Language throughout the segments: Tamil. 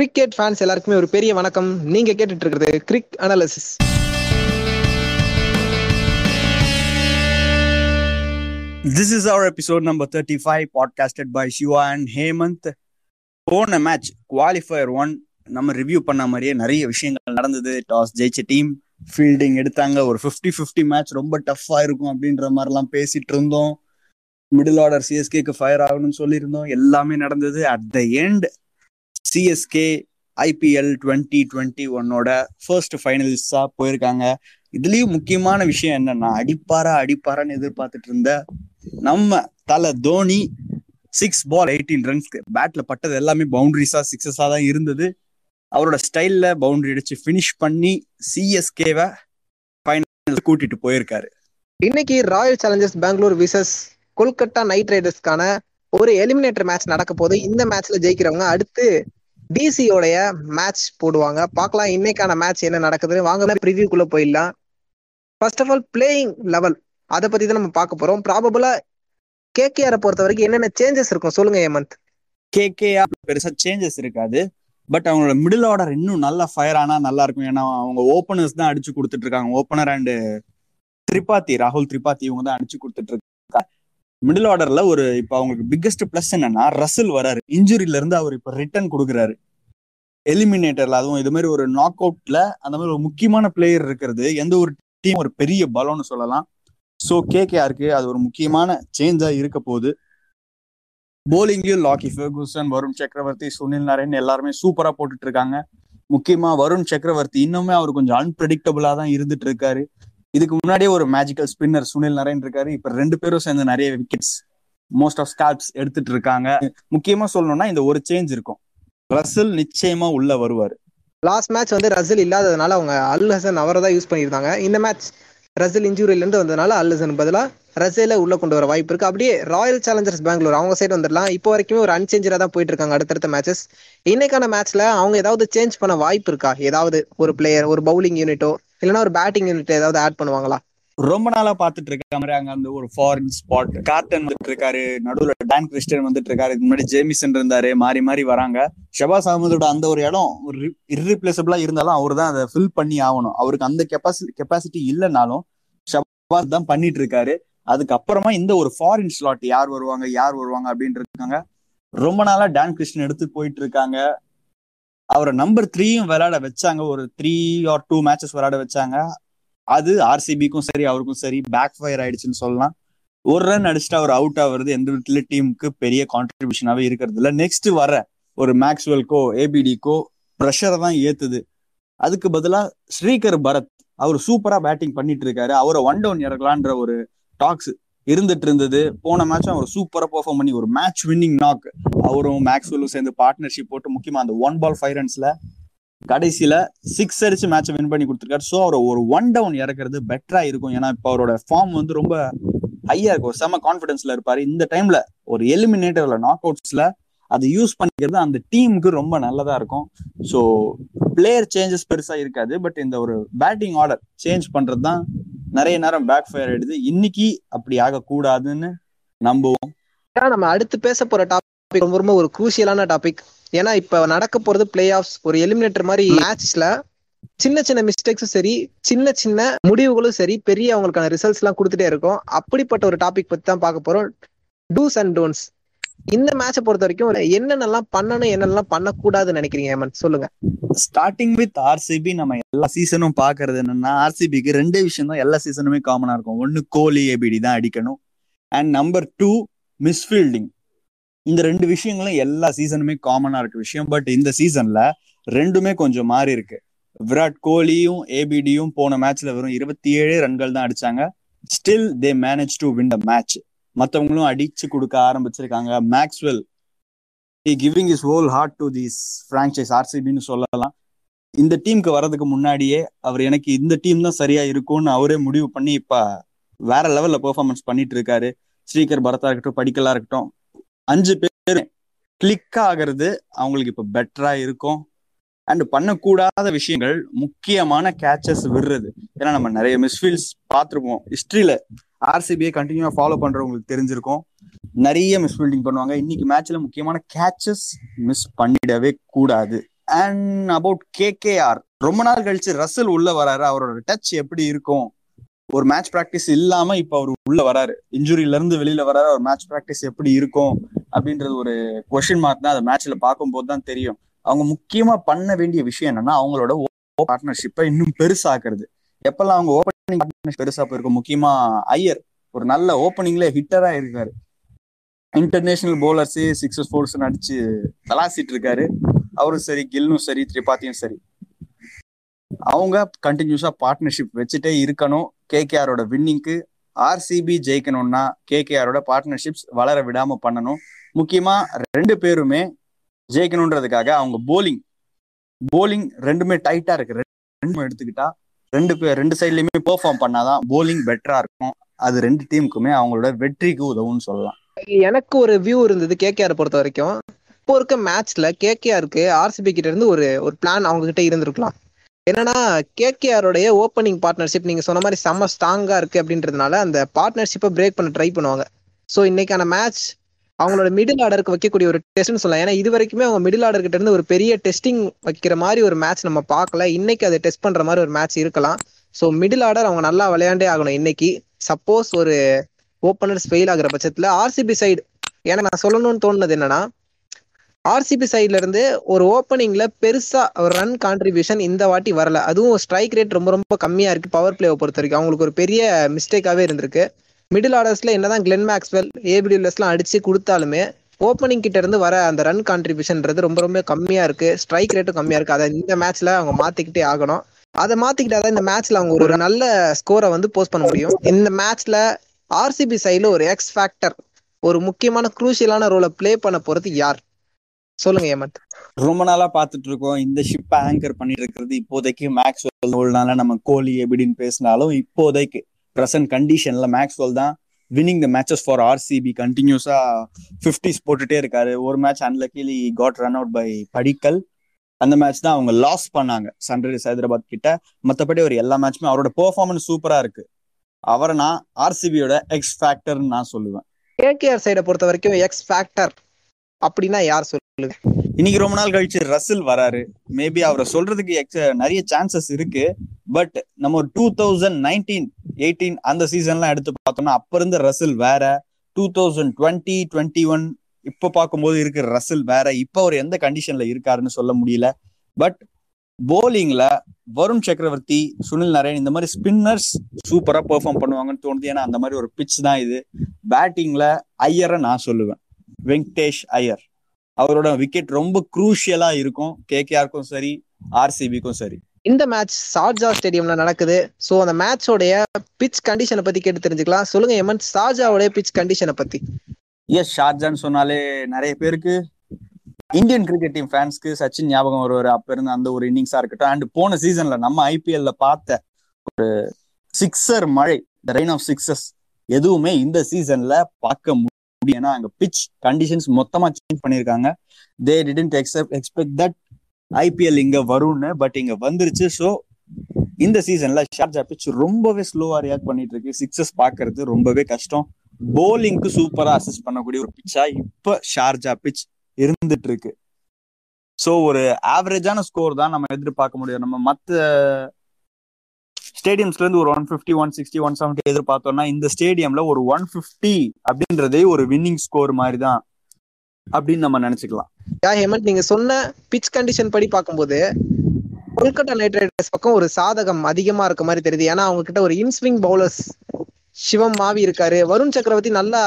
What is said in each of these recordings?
கிரிக்கெட் ஃபேன்ஸ் எல்லாருக்குமே ஒரு பெரிய வணக்கம். நீங்க கேட்டுட்டு இருக்கிறது cric analysis this is our episode number thirty five podcasted by Siva and Hemant போன மேட்ச் குவாலிஃபயர் ஒன் நம்ம ரிவ்யூ பண்ண மாதிரியே நிறைய விஷயங்கள் நடந்தது. டாஸ் ஜெயிச்ச டீம் ஃபீல்டிங் எடுத்தாங்க. ஒரு ஃபிஃப்டி ஃபிஃப்டி மேட்ச் ரொம்ப டஃப்பாக இருக்கும் அப்படின்ற மாதிரிலாம் பேசிட்டு இருந்தோம். மிடில் ஆர்டர் சிஎஸ்கேக்கு ஃபயர் ஆகணும்னு சொல்லியிருந்தோம். எல்லாமே நடந்தது. At the end CSK IPL twenty twenty ஒன்னோட ஃபர்ஸ்ட் ஃபைனலிஸ்டா போயிருக்காங்க. இதுலயும் முக்கியமான விஷயம் என்னன்னா அடிப்பாரா அடிப்பாரான்னு எதிர்பார்த்துட்டு இருந்த நம்ம தலை தோனி சிக்ஸ் பால் எயிட்டீன் ரன்ஸ்க்கு பேட்ல பட்டது எல்லாமே பவுண்டரிஸா சிக்ஸஸா தான் இருந்தது. அவரோட ஸ்டைல்ல பவுண்டரி அடிச்சு ஃபினிஷ் பண்ணி சிஎஸ்கேவை ஃபைனல் கூட்டிட்டு போயிருக்காரு. இன்னைக்கு Royal Challengers Bangalore versus Kolkata Knight ரைடர்ஸ்க்கான ஒரு எலிமினேட்டர் மேட்ச் நடக்க போது இந்த மேட்ச்ல ஜெயிக்கிறவங்க அடுத்து டிசியோடைய மேட்ச் போடுவாங்க. பார்க்கலாம் இன்னைக்கான மேட்ச் என்ன நடக்குதுன்னு. வாங்க ப்ரிவியூக்குள்ள போயிடலாம். First of all playing eleven அதை பத்தி தான் நம்ம பார்க்க போறோம். ப்ராபபிளா கேகேஆரை பொறுத்த வரைக்கும் என்னென்ன சேஞ்சஸ் இருக்கும்? சொல்லுங்க ஹேமந்த். கேகேஆர் பெருசா சேஞ்சஸ் இருக்காது. பட் அவங்களோட மிடில் ஆர்டர் இன்னும் நல்லா ஃபயர் ஆனா நல்லா இருக்கும். ஏன்னா அவங்க ஓப்பனர்ஸ் தான் அடிச்சு கொடுத்துட்டு இருக்காங்க. ஓப்பனர் அண்ட் திரிபாத்தி ராகுல் திரிபாத்தி இவங்க தான் அடிச்சு கொடுத்துட்டு இருக்காங்க. மிடில் ஆர்டர்ல ஒரு இப்ப அவங்களுக்கு பிக்கஸ்ட் பிளஸ் என்னன்னா ரசில் வராரு. இன்ஜுரியில இருந்து அவர் இப்ப ரிட்டர்ன் கொடுக்குறாரு. எலிமினேட்டர்ல அதுவும் இது மாதிரி ஒரு நாக் அவுட்ல அந்த மாதிரி ஒரு முக்கியமான பிளேயர் இருக்கிறது எந்த ஒரு டீம் ஒரு பெரிய பலம்னு சொல்லலாம். ஸோ கேகேஆருக்கு அது ஒரு முக்கியமான சேஞ்சா இருக்க போகுது. போலிங்லயும் லாக்கி ஃபெர்கூசன் வருண் சக்கரவர்த்தி சுனில் நரேன் எல்லாருமே சூப்பரா போட்டுட்டு இருக்காங்க. முக்கியமா வருண் சக்கரவர்த்தி இன்னுமே அவர் கொஞ்சம் அன்பிரடிக்டபிளா தான் இருந்துட்டு இருக்காரு. இதுக்கு முன்னாடியே ஒரு மேஜிக்கல் ஸ்பின்னர் சுனில் நரேன் இருக்காரு. இப்ப ரெண்டு பேரும் சேர்ந்து நிறைய விக்கெட்ஸ் மோஸ்ட் ஆஃப் ஸ்கால்ப்ஸ் எடுத்துட்டு இருக்காங்க. முக்கியமா சொல்லணும்னா இந்த ஒரு சேஞ்ச் இருக்கும். ரசல் நிச்சயமா உள்ள வருவாரு. லாஸ்ட் மேட்ச் வந்து ரசில் இல்லாததுனால அவங்க அல் ஹசன் அவரை தான் யூஸ் பண்ணியிருந்தாங்க. இந்த மேட்ச் ரசல் இன்ஜூரியிலேருந்து வந்ததுனால அல் ஹசன் பதிலாக ரசேல உள்ள கொண்டு வர வாய்ப்பு இருக்கு. அப்படியே ராயல் சேலஞ்சர்ஸ் பெங்களூர் அவங்க சைடு வந்துடலாம். இப்போ வரைக்குமே ஒரு அன்சேஞ்சரா தான் போயிட்டு இருக்காங்க அடுத்தடுத்த மேட்சஸ் இன்னைக்கான மேட்ச்ல அவங்க ஏதாவது சேஞ்ச் பண்ண வாய்ப்பு இருக்கா? ஏதாவது ஒரு பிளேயர் ஒரு பவுலிங் யூனிட்டோ இல்லைன்னா ஒரு பேட்டிங் யூனிட் ஏதாவது ஆட் பண்ணுவாங்களா? ரொம்ப நாளா பாத்துட்டு இருக்க மாதிரி அங்க அந்த ஒரு ஃபாரின் ஸ்பாட் கார்டன் வந்துட்டு இருக்காரு நடுவுல டான் கிறிஸ்டன் வந்துட்டு இருக்காரு இதுக்கு முன்னாடி ஜேமிசன் இருந்தாரு மாறி மாறி வராங்க. ஷபாஸ் அகமதோட அந்த ஒரு இடம் ஒரு இர்ரிப்ளேசபிளா இருந்தாலும் அவர் தான் அதை ஃபில் பண்ணி ஆகணும். அவருக்கு அந்த கெப்பாசிட்டி கெப்பாசிட்டி இல்லைனாலும் ஷபாஸ் தான் பண்ணிட்டு இருக்காரு. அதுக்கப்புறமா இந்த ஒரு ஃபாரின் ஸ்லாட் யார் வருவாங்க யார் வருவாங்க அப்படின்னு இருக்காங்க. ரொம்ப நாளா டான் கிறிஸ்டன் எடுத்து போயிட்டு இருக்காங்க. அவரை நம்பர் த்ரீயும் விளையாட வச்சாங்க. ஒரு த்ரீ ஆர் டூ மேட்சஸ் விளையாட வச்சாங்க. அது ஆர்சிபிக்கும் சரி அவருக்கும் சரி பேக் ஃபயர் ஆயிடுச்சுன்னு சொல்லலாம். ஒரு ரன் அடிச்சுட்டு அவர் அவுட் ஆகுறது எந்த விதத்துல டீமுக்கு பெரிய கான்ட்ரிபியூஷனாவே இருக்கிறது இல்லை. நெக்ஸ்ட் வர ஒரு மேக்ஸ்வெல்கோ ஏபிடிக்கோ ப்ரெஷரை தான் ஏத்துது. அதுக்கு பதிலா ஸ்ரீகர் பரத் அவர் சூப்பரா பேட்டிங் பண்ணிட்டு இருக்காரு. அவரை ஒன் டவுன் இறக்கலான்ற ஒரு டாக்ஸ் இருந்துட்டு இருந்தது போன மேட்சும் அவர் சூப்பரா பெர்ஃபார்ம் பண்ணி ஒரு மேட்ச் வின்னிங் நாக் அவரும் மேக்ஸ்வெல்லும் சேர்ந்து பார்ட்னர்ஷிப் போட்டு முக்கியமா அந்த ஒன் பால் ஃபைவ் ரன்ஸ்ல கடைசியில சிக்ஸ் அடிச்சு மேட்சை வின் பண்ணி கொடுத்துருக்காரு. ஸோ அவர் ஒரு ஒன் டவுன் இறக்குறது பெட்டரா இருக்கும். ஏன்னா இப்போ அவரோட ஃபார்ம் வந்து ரொம்ப ஹையா இருக்கும். செம கான்பிடன்ஸ்ல இருப்பாரு. இந்த டைம்ல ஒரு எலிமினேட்டர்ல நாக் அவுட்ஸ்ல அதை யூஸ் பண்ணிக்கிறது அந்த டீமுக்கு ரொம்ப நல்லதா இருக்கும். ஸோ பிளேயர் சேஞ்சஸ் பெருசா இருக்காது. பட் இந்த ஒரு பேட்டிங் ஆர்டர் சேஞ்ச் பண்றது தான் நிறைய நேரம் பேக் ஃபயர் ஆயிடுது இன்னைக்கு அப்படி ஆகக்கூடாதுன்னு நம்புவோம். நம்ம அடுத்து பேச போற டாபிக் ரொம்ப ரொம்ப ஒரு குரூசியலான டாபிக் ஏன்னா இப்ப நடக்க போறது பிளே ஆஃப்ஸ் ஒரு எலிமினேட்டர் மாதிரி மேட்ச்ல சின்ன சின்ன மிஸ்டேக்ஸும் சரி சின்ன சின்ன முடிவுகளும் சரி பெரிய அவங்களுக்கான ரிசல்ட்ஸ் எல்லாம் கொடுத்துட்டே இருக்கும். அப்படிப்பட்ட ஒரு டாபிக் பத்தி தான் பார்க்க போறோம். டூஸ் அண்ட் டோன்ஸ் இந்த மேட்சை பொறுத்த வரைக்கும் என்னென்னலாம் பண்ணணும் என்னெல்லாம் பண்ணக்கூடாதுன்னு நினைக்கிறீங்க ஏமன் சொல்லுங்க. ஸ்டார்டிங் வித் ஆர்சிபி நம்ம எல்லா சீசனும் பாக்குறது என்னன்னா ஆர்சிபிக்கு ரெண்டே விஷயம் தான் எல்லா சீசனுமே காமனா இருக்கும். ஒன்னு கோலி ஏபிடி தான் அடிக்கணும். அண்ட் நம்பர் டூ மிஸ்ஃபீல்டிங் இந்த ரெண்டு விஷயங்களும் எல்லா சீசனுமே காமனா இருக்க விஷயம். பட் இந்த சீசன்ல ரெண்டுமே கொஞ்சம் மாறி இருக்கு. விராட் கோலியும் ஏபிடியும் போன மேட்ச்ல வெறும் இருபத்தி ஏழு ரன்கள் தான் அடிச்சாங்க. Still they manage to win the match மற்றவங்களும் அடிச்சு கொடுக்க ஆரம்பிச்சிருக்காங்க. Maxwell giving is whole heart to this franchise ஆர்சிபின்னு சொல்லலாம். இந்த டீமுக்கு வர்றதுக்கு முன்னாடியே அவர் எனக்கு இந்த டீம் தான் சரியா இருக்கும்னு அவரே முடிவு பண்ணி இப்ப வேற லெவல்ல பெர்ஃபார்மன்ஸ் பண்ணிட்டு இருக்காரு. ஸ்ரீகர் பரதா இருக்கட்டும் படிக்கலா இருக்கட்டும். அஞ்சு பேர் கிளிக் ஆகிறது அவங்களுக்கு இப்ப பெட்டரா இருக்கும். அண்ட் பண்ணக்கூடாத விஷயங்கள் முக்கியமான கேச்சஸ் விடுறது. ஏன்னா நம்ம நிறைய மிஸ்ஃபீல்ஸ் பார்த்துருப்போம். ஹிஸ்டரியில ஆர்சிபியை கண்டினியூவா ஃபாலோ பண்றவங்களுக்கு தெரிஞ்சிருக்கும். நிறைய மிஸ்ஃபீல்டிங் பண்ணுவாங்க. இன்னைக்கு மேட்ச்ல முக்கியமான கேச்சஸ் மிஸ் பண்ணிடவே கூடாது. அண்ட் அபவுட் கேகேஆர் ரொம்ப நாள் கழிச்சு ரசல் உள்ள வராரு. அவரோட டச் எப்படி இருக்கும்? ஒரு மேட்ச் பிராக்டிஸ் இல்லாம இப்ப அவர் உள்ள வராரு. இன்ஜுரியில இருந்து வெளியில வராரு. ஒரு மேட்ச் பிராக்டிஸ் எப்படி இருக்கும்? அப்படின்றது ஒரு கொஸ்டின் மார்க் தான் அந்த மேட்ச்ல பார்க்கும்போது தான் தெரியும். அவங்க முக்கியமா பண்ண வேண்டிய விஷயம் என்னன்னா அவங்களோட பார்ட்னர்ஷிப்பை இன்னும் பெருசாக்குறது. எப்பெல்லாம் அவங்க ஓப்பன் பெருசா போயிருக்கும். முக்கியமா ஐயர் ஒரு நல்ல ஓப்பனிங்ல ஹிட்டரா இருக்காரு. இன்டர்நேஷனல் போலர்ஸே சிக்ஸஸ் ஃபோர்ஸ் அடிச்சு தலாசிட்டு இருக்காரு. அவரும் சரி கில்னும் சரி திரிபாத்தியும் சரி. அவங்க கண்டினியூஸா பார்ட்னர்ஷிப் வச்சுட்டே இருக்கணும். கேகேஆரோட வின்னிங்க்கு ஆர்சிபி ஜெயிக்கணும்னா கேகேஆரோட பார்ட்னர்ஷிப்ஸ் வளர விடாம பண்ணணும். முக்கியமா ரெண்டு பேருமே ஜெயிக்கணுன்றதுக்காக அவங்க போலிங் போலிங் ரெண்டுமே டைட்டா இருக்கு. ரெண்டு எடுத்துக்கிட்டா ரெண்டு பேர் ரெண்டு சைட்லயுமே பெர்ஃபார்ம் பண்ணாதான் போலிங் பெட்டரா இருக்கும். அது ரெண்டு டீமுக்குமே அவங்களோட வெற்றிக்கு உதவும்னு சொல்லலாம். எனக்கு ஒரு வியூ இருந்தது கேகேஆர் பொறுத்த வரைக்கும். இப்போ இருக்க மேட்ச்ல கேகேஆருக்கு ஆர்சிபி கிட்ட இருந்து ஒரு ஒரு பிளான் அவங்க கிட்ட இருந்திருக்கலாம். என்னன்னா கேகேஆருடைய ஓப்பனிங் பார்ட்னர்ஷிப் நீங்க சொன்ன மாதிரி செம்ம ஸ்ட்ராங்கா இருக்கு அப்படின்றதுனால அந்த பார்ட்னர்ஷிப்பை பிரேக் பண்ண ட்ரை பண்ணுவாங்க. ஸோ இன்னைக்கான மேட்ச் அவங்களோட மிடில் ஆர்டருக்கு வைக்கக்கூடிய ஒரு டெஸ்ட்னு சொல்லலாம். ஏன்னா இது வரைக்குமே அவங்க மிடில் ஆர்டர் கிட்ட இருந்து ஒரு பெரிய டெஸ்டிங் வைக்கிற மாதிரி ஒரு மேட்ச் நம்ம பார்க்கல. இன்னைக்கு அதை டெஸ்ட் பண்ற மாதிரி ஒரு மேட்ச் இருக்கலாம். ஸோ மிடில் ஆர்டர் அவங்க நல்லா விளையாண்டே ஆகணும் இன்னைக்கு. சப்போஸ் ஒரு ஓப்பனர்ஸ் ஃபெயில் ஆகுற பட்சத்துல ஆர்சிபி சைடு ஏன்னா நான் சொல்லணும்னு தோணுனது என்னன்னா ஆர்சிபி சைட்ல இருந்து ஒரு ஓப்பனிங்ல பெருசா ஒரு ரன் கான்ட்ரிபியூஷன் இந்த வாட்டி வரல. அதுவும் ஸ்ட்ரைக் ரேட் ரொம்ப ரொம்ப கம்மியா இருக்கு பவர் பிளேவை பொறுத்த வரைக்கும். அவங்களுக்கு ஒரு பெரிய மிஸ்டேக்காவே இருந்திருக்கு. மிடில் ஆர்டர்ஸ்ல என்னதான் கிளென் மேக்ஸ்வெல் ஏபிடியூலஸ்லாம் அடிச்சு கொடுத்தாலுமே ஓப்பனிங் கிட்ட இருந்து வர அந்த ரன் கான்ட்ரிபியூஷன்ன்றது ரொம்ப ரொம்ப கம்மியா இருக்கு. ஸ்ட்ரைக் ரேட்டும் கம்மியா இருக்கு. அதை இந்த மேட்ச்ல அவங்க மாத்திக்கிட்டே ஆகணும். அதை மாத்திக்கிட்டாதான் இந்த மேட்ச்ல அவங்க ஒரு நல்ல ஸ்கோரை வந்து போஸ்ட் பண்ண முடியும். இந்த மேட்ச்ல ஆர்சிபி சைடுல ஒரு எக்ஸ் ஃபேக்டர் ஒரு முக்கியமான குரூஷியலான ரோலை ப்ளே பண்ண போறது யார்? சொல்லுங்க ஏமத். ரொம்ப நாளா பாத்துட்டு இருக்கோம். இந்த ஷிப் ஆங்கர் பண்ணிட்டு இருக்கிறது இப்போதைக்கு மேக்ஸ்வெல் நம்ம கோலி எப்படின்னு பேசினாலும் இப்போதைக்கு. ப்ரெசன்ட் கண்டிஷன்ல மேக்ஸ்வெல் தான் winning the matches for RCB கண்டினியூஸா ஃபிஃப்டிஸ் போட்டுட்டே இருக்காரு. ஒரு match unluckily got run out by Padikkal அந்த மேட்ச் தான் அவங்க லாஸ் பண்ணாங்க சன்ரைஸ் ஹைதராபாத் கிட்ட. மற்றபடி ஒரு எல்லா மேட்சுமே அவரோட பெர்ஃபார்மன்ஸ் சூப்பரா இருக்கு. அவரை நான் ஆர்சிபியோட எக்ஸ் ஃபேக்டர்னு நான் சொல்லுவேன். கேகேஆர் சைடை பொறுத்த வரைக்கும் எக்ஸ் ஃபேக்டர் அப்படின்னா யார் சொல்லுங்க இன்னைக்கு ரொம்ப நாள் கழிச்சு ரசில் வராரு. மேபி அவரை சொல்றதுக்கு நிறைய சான்சஸ் இருக்கு. பட் நம்ம ஒரு டூ தௌசண்ட் நைன்டீன் எயிட்டீன் அந்த சீசன்லாம் எடுத்து பார்த்தோம்னா அப்ப இருந்த ரசில் வேற. Two thousand twenty twenty one இப்ப பார்க்கும்போது இருக்கிற ரசில் வேற. இப்ப அவர் எந்த கண்டிஷன்ல இருக்காருன்னு சொல்ல முடியல. பட் போலிங்ல வருண் சக்கரவர்த்தி சுனில் நரேன் இந்த மாதிரி ஸ்பின்னர்ஸ் சூப்பரா பெர்ஃபார்ம் பண்ணுவாங்கன்னு தோணுது. ஏன்னா அந்த மாதிரி ஒரு பிச் தான் இது. பேட்டிங்ல ஐயரை நான் சொல்லுவேன். வெங்கடேஷ் ஐயர். அவரோட விக்கெட் ரொம்ப குரூஷியலா இருக்கும். கேகேஆருக்கும் சரி ஆர்சிபிக்கும் சரி. இந்த மேட்ச் சார்ஜா ஸ்டேடியம்ல நடக்குது. ஸோ அந்த மேட்சோடைய பிச் கண்டிஷனை பத்தி கேட்டு தெரிஞ்சுக்கலாம். சொல்லுங்க எமன் சார்ஜாவோடைய பிச் கண்டிஷனை பத்தி. எஸ் ஷார்ஜான்னு சொன்னாலே நிறைய பேருக்கு இந்தியன் கிரிக்கெட் டீம் ஃபேன்ஸ்க்கு சச்சின் ஞாபகம் வருவாரு. அப்ப இருந்த அந்த ஒரு இன்னிங்ஸா இருக்கட்டும். அண்ட் போன சீசன்ல நம்ம ஐபிஎல்ல பார்த்த ஒரு சிக்ஸர் மழை த ரெயின் ஆஃப் சிக்ஸஸ் எதுவுமே இந்த சீசன்ல பார்க்க ஏன்னா அங்க பிச் கண்டிஷன்ஸ் மொத்தமா சேஞ்ச் பண்ணிருக்காங்க they didn't except expect that IPL இங்க வரும்னு பட் இங்க வந்துருச்சு. ஸோ இந்த சீசன்ல ஷார்ஜா பிச் ரொம்பவே ஸ்லோவா ரியாக்ட் பண்ணிட்டு இருக்கு சிக்ஸஸ் பாக்குறது ரொம்பவே கஷ்டம். போலிங்க்கு சூப்பரா அசிஸ்ட் பண்ணக்கூடிய ஒரு பிச்சா இப்ப ஷார்ஜா பிச் இருந்துட்டு இருக்கு ஸோ ஒரு ஆவரேஜான ஸ்கோர் தான் நம்ம எதிர்பார்க்க முடியும். நம்ம மத்த ஸ்டேடியம்ஸ்ல இருந்து ஒரு one fifty one sixty one seventy எதிர்பார்த்தோம்னா இந்த ஸ்டேடியம்ல ஒரு ஒன் பிப்டி அப்படின்றதே ஒரு வின்னிங் ஸ்கோர் மாதிரி தான் அப்படின்னு நம்ம நினைச்சுக்கலாம். யா ஹேமந்த் நீங்க சொன்ன பிச் கண்டிஷன் படி பார்க்கும்போது கொல்கட்டா நைட் ரைடர்ஸ் பக்கம் ஒரு சாதகம் அதிகமா இருக்க மாதிரி தெரியுது. ஏன்னா அவங்க கிட்ட ஒரு இன்ஸ்விங் பவுலர்ஸ் சிவம் மாவி இருக்காரு. வருண் சக்கரவர்த்தி நல்லா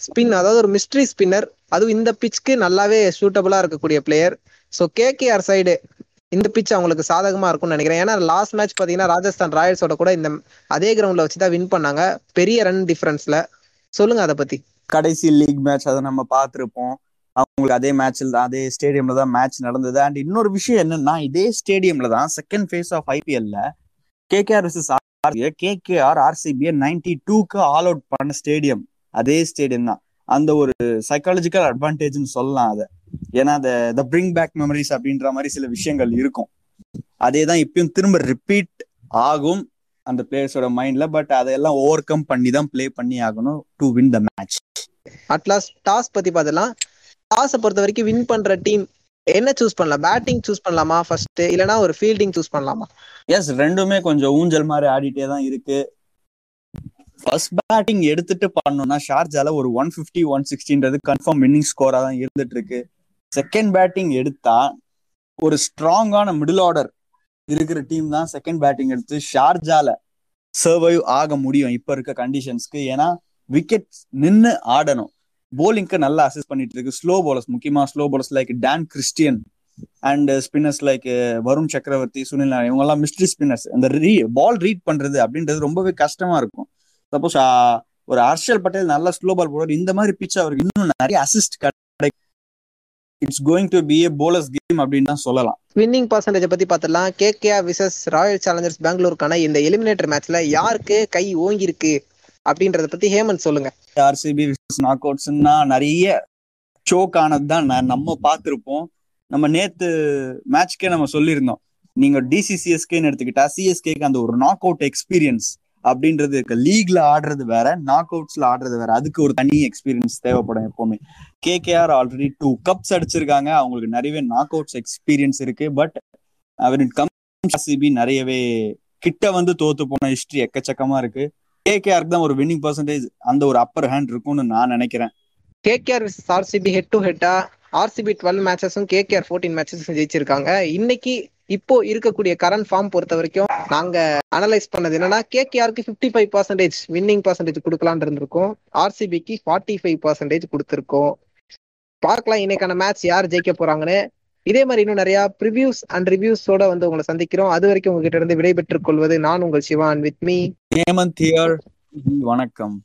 ஸ்பின் அதாவது ஒரு மிஸ்ட்ரி ஸ்பின்னர் அதுவும் இந்த பிச்சுக்கு நல்லாவே சூட்டபிளா இருக்கக்கூடிய பிளேயர் ஸோ கேகேஆர் சைடு இந்த பிச் அவங்களுக்கு சாதகமா இருக்கும்னு நினைக்கிறேன். ஏன்னா லாஸ்ட் மேட்ச் பாத்தீங்கன்னா ராஜஸ்தான் ராயல்ஸோட கூட இந்த அதே கிரவுண்ட்ல வச்சு தான் வின் பண்ணாங்க. பெரிய ரன் டிஃபரன்ஸ்ல சொல்லுங்க அதை பத்தி. கடைசி லீக் மேட்ச் அதை நம்ம பார்த்துருப்போம். அவங்களுக்கு அதே மேட்ச்ல தான் அதே ஸ்டேடியம்ல தான் மேட்ச் நடந்தது. அண்ட் இன்னொரு விஷயம் என்னன்னா இதே ஸ்டேடியம்ல தான் செகண்ட் ஃபேஸ் ஆஃப் ஐபிஎல்ல கேகேஆர் வர்சஸ் கேகேஆர் ஆர்சிபியை நைன்டி டூக்கு ஆல் அவுட் பண்ண ஸ்டேடியம் அதே ஸ்டேடியம் தான். அந்த ஒரு சைக்காலஜிக்கல் அட்வான்டேஜ்னு சொல்லலாம் அதை. ஏன்னா த பிரிங் பேக் மெமரிஸ் அப்படின்ற மாதிரி சில விஷயங்கள் இருக்கும். அதே தான் இப்பயும் திரும்ப ரிப்பீட் ஆகும் அந்த பிளேயர்ஸோட மைண்ட்ல பட் அதையெல்லாம் ஓவர் கம் பண்ணி தான் பிளே பண்ணி ஆகணும் to win the match at last toss பத்தி பார்த்தலாம் டாஸை பொறுத்த வரைக்கும் வின் பண்ற டீம் என்ன சூஸ் பண்ணலாம்? பேட்டிங் சூஸ் பண்ணலாமா ஃபர்ஸ்ட் இல்லனா ஒரு ஃபீல்டிங் சூஸ் பண்ணலாமா? எஸ் ரெண்டுமே கொஞ்சம் ஊஞ்சல் மாதிரி ஆடிட்டே தான் இருக்கு. ஃபர்ஸ்ட் பேட்டிங் எடுத்துட்டு பண்ணோம்னா ஷார்ஜால ஒரு ஒன் பிப்டி ஒன் சிக்ஸ்டின்றது கன்ஃபார்ம் வின்னிங் ஸ்கோரா தான் இருந்துட்டு இருக்கு. செகண்ட் பேட்டிங் எடுத்தா ஒரு ஸ்ட்ராங்கான மிடில் ஆர்டர் இருக்கிற டீம் தான் செகண்ட் பேட்டிங் எடுத்து ஷார்ஜால சர்வைவ் ஆக முடியும் இப்ப இருக்க கண்டிஷன்ஸ்க்கு ஏன்னா விக்கெட் நின்னு ஆடணும். போலிங்க்கு நல்லா அசிஸ்ட் பண்ணிட்டு இருக்கு. ஸ்லோ போலர்ஸ் முக்கியமா slow bowlers like Dan Christian and spinners like Varun Chakravarthy Sunil Narine இவங்க எல்லாம் மிஸ்ட்ரி ஸ்பின்னர்ஸ் இந்த ரீ பால் ரீட் பண்றது அப்படின்றது ரொம்பவே கஷ்டமா இருக்கும். சப்போஸ் ஒரு ஹர்ஷல் பட்டேல் நல்ல ஸ்லோ பால் போடுவார். இந்த மாதிரி பிச் அவருக்கு இன்னும் நிறைய assist it's going to be a bowlers game அப்படின்னு தான் சொல்லலாம். வின்னிங் பர்சன்டேஜ் பத்தி பார்த்துடலாம் கேகேஆர் விசஸ் ராயல் சேலஞ்சர்ஸ் பெங்களூருக்கான இந்த எலிமினேட்டர் மேட்ச்ல யாருக்கு கை ஓங்கி இருக்கு அப்படின்றத பத்தி ஹேமந்த் சொல்லுங்க. ஆர்சிபி நாக் அவுட்ஸ்னா நிறைய சோக் ஆனது தான் நம்ம பார்த்திருப்போம் நம்ம நேத்து மேட்ச்க்கே நம்ம சொல்லியிருந்தோம். நீங்க டிசிசிஎஸ்கேன்னு எடுத்துக்கிட்டா சிஎஸ்கேக்கு அந்த ஒரு நாக் அவுட் எக்ஸ்பீரியன்ஸ் அப்படின்றது இருக்கு. லீக்ல ஆடுறது வேற நாக் அவுட்ஸ்ல ஆடுறது வேற. அதுக்கு ஒரு தனி எக்ஸ்பீரியன்ஸ் தேவைப்படும் எப்பவுமே. கேகேஆர் ஆல்ரெடி டூ கப்ஸ் அடிச்சிருக்காங்க. அவங்களுக்கு நிறையவே நாக் அவுட்ஸ் எக்ஸ்பீரியன்ஸ் இருக்கு பட் அவர் கம் சிபி நிறையவே கிட்ட வந்து தோத்து போன ஹிஸ்டரி எக்கச்சக்கமா இருக்கு. கேகேஆருக்கு தான் ஒரு வின்னிங் பர்சன்டேஜ் அந்த ஒரு அப்பர் ஹேண்ட் இருக்கும்னு நான் நினைக்கிறேன். KKR versus RCB head to ஹெட்டா RCB twelve மேட்சஸும் கேகேஆர் ஃபோர்டீன் மேட்சஸும் ஜெயிச்சிருக்காங்க. இன்னைக்கு இப்போ இருக்கக்கூடிய கரண்ட் ஃபார்ம் பொறுத்த வரைக்கும் நாங்க அனலைஸ் பண்ணது என்னன்னா கேகேஆருக்கு fifty five percentage winning percentage கொடுக்கலான் இருந்திருக்கோம். ஆர்சிபிக்கு ஃபார்ட்டி ஃபைவ் பர்சன்டேஜ் கொடுத்துருக்கோம். பார்க்கலாம் இன்னைக்கான மேட்ச் யார் ஜெயிக்க போறாங்கன்னு. இதே மாதிரி இன்னும் நிறைய ப்ரிவியூஸ் அண்ட் ரிவ்யூஸோட வந்து உங்களை சந்திக்கிறோம். அது வரைக்கும் உங்ககிட்ட இருந்து விடைபெற்றுக் கொள்வது நான் உங்கள் சிவான் வித் மீ ஹேமந்த் வணக்கம்.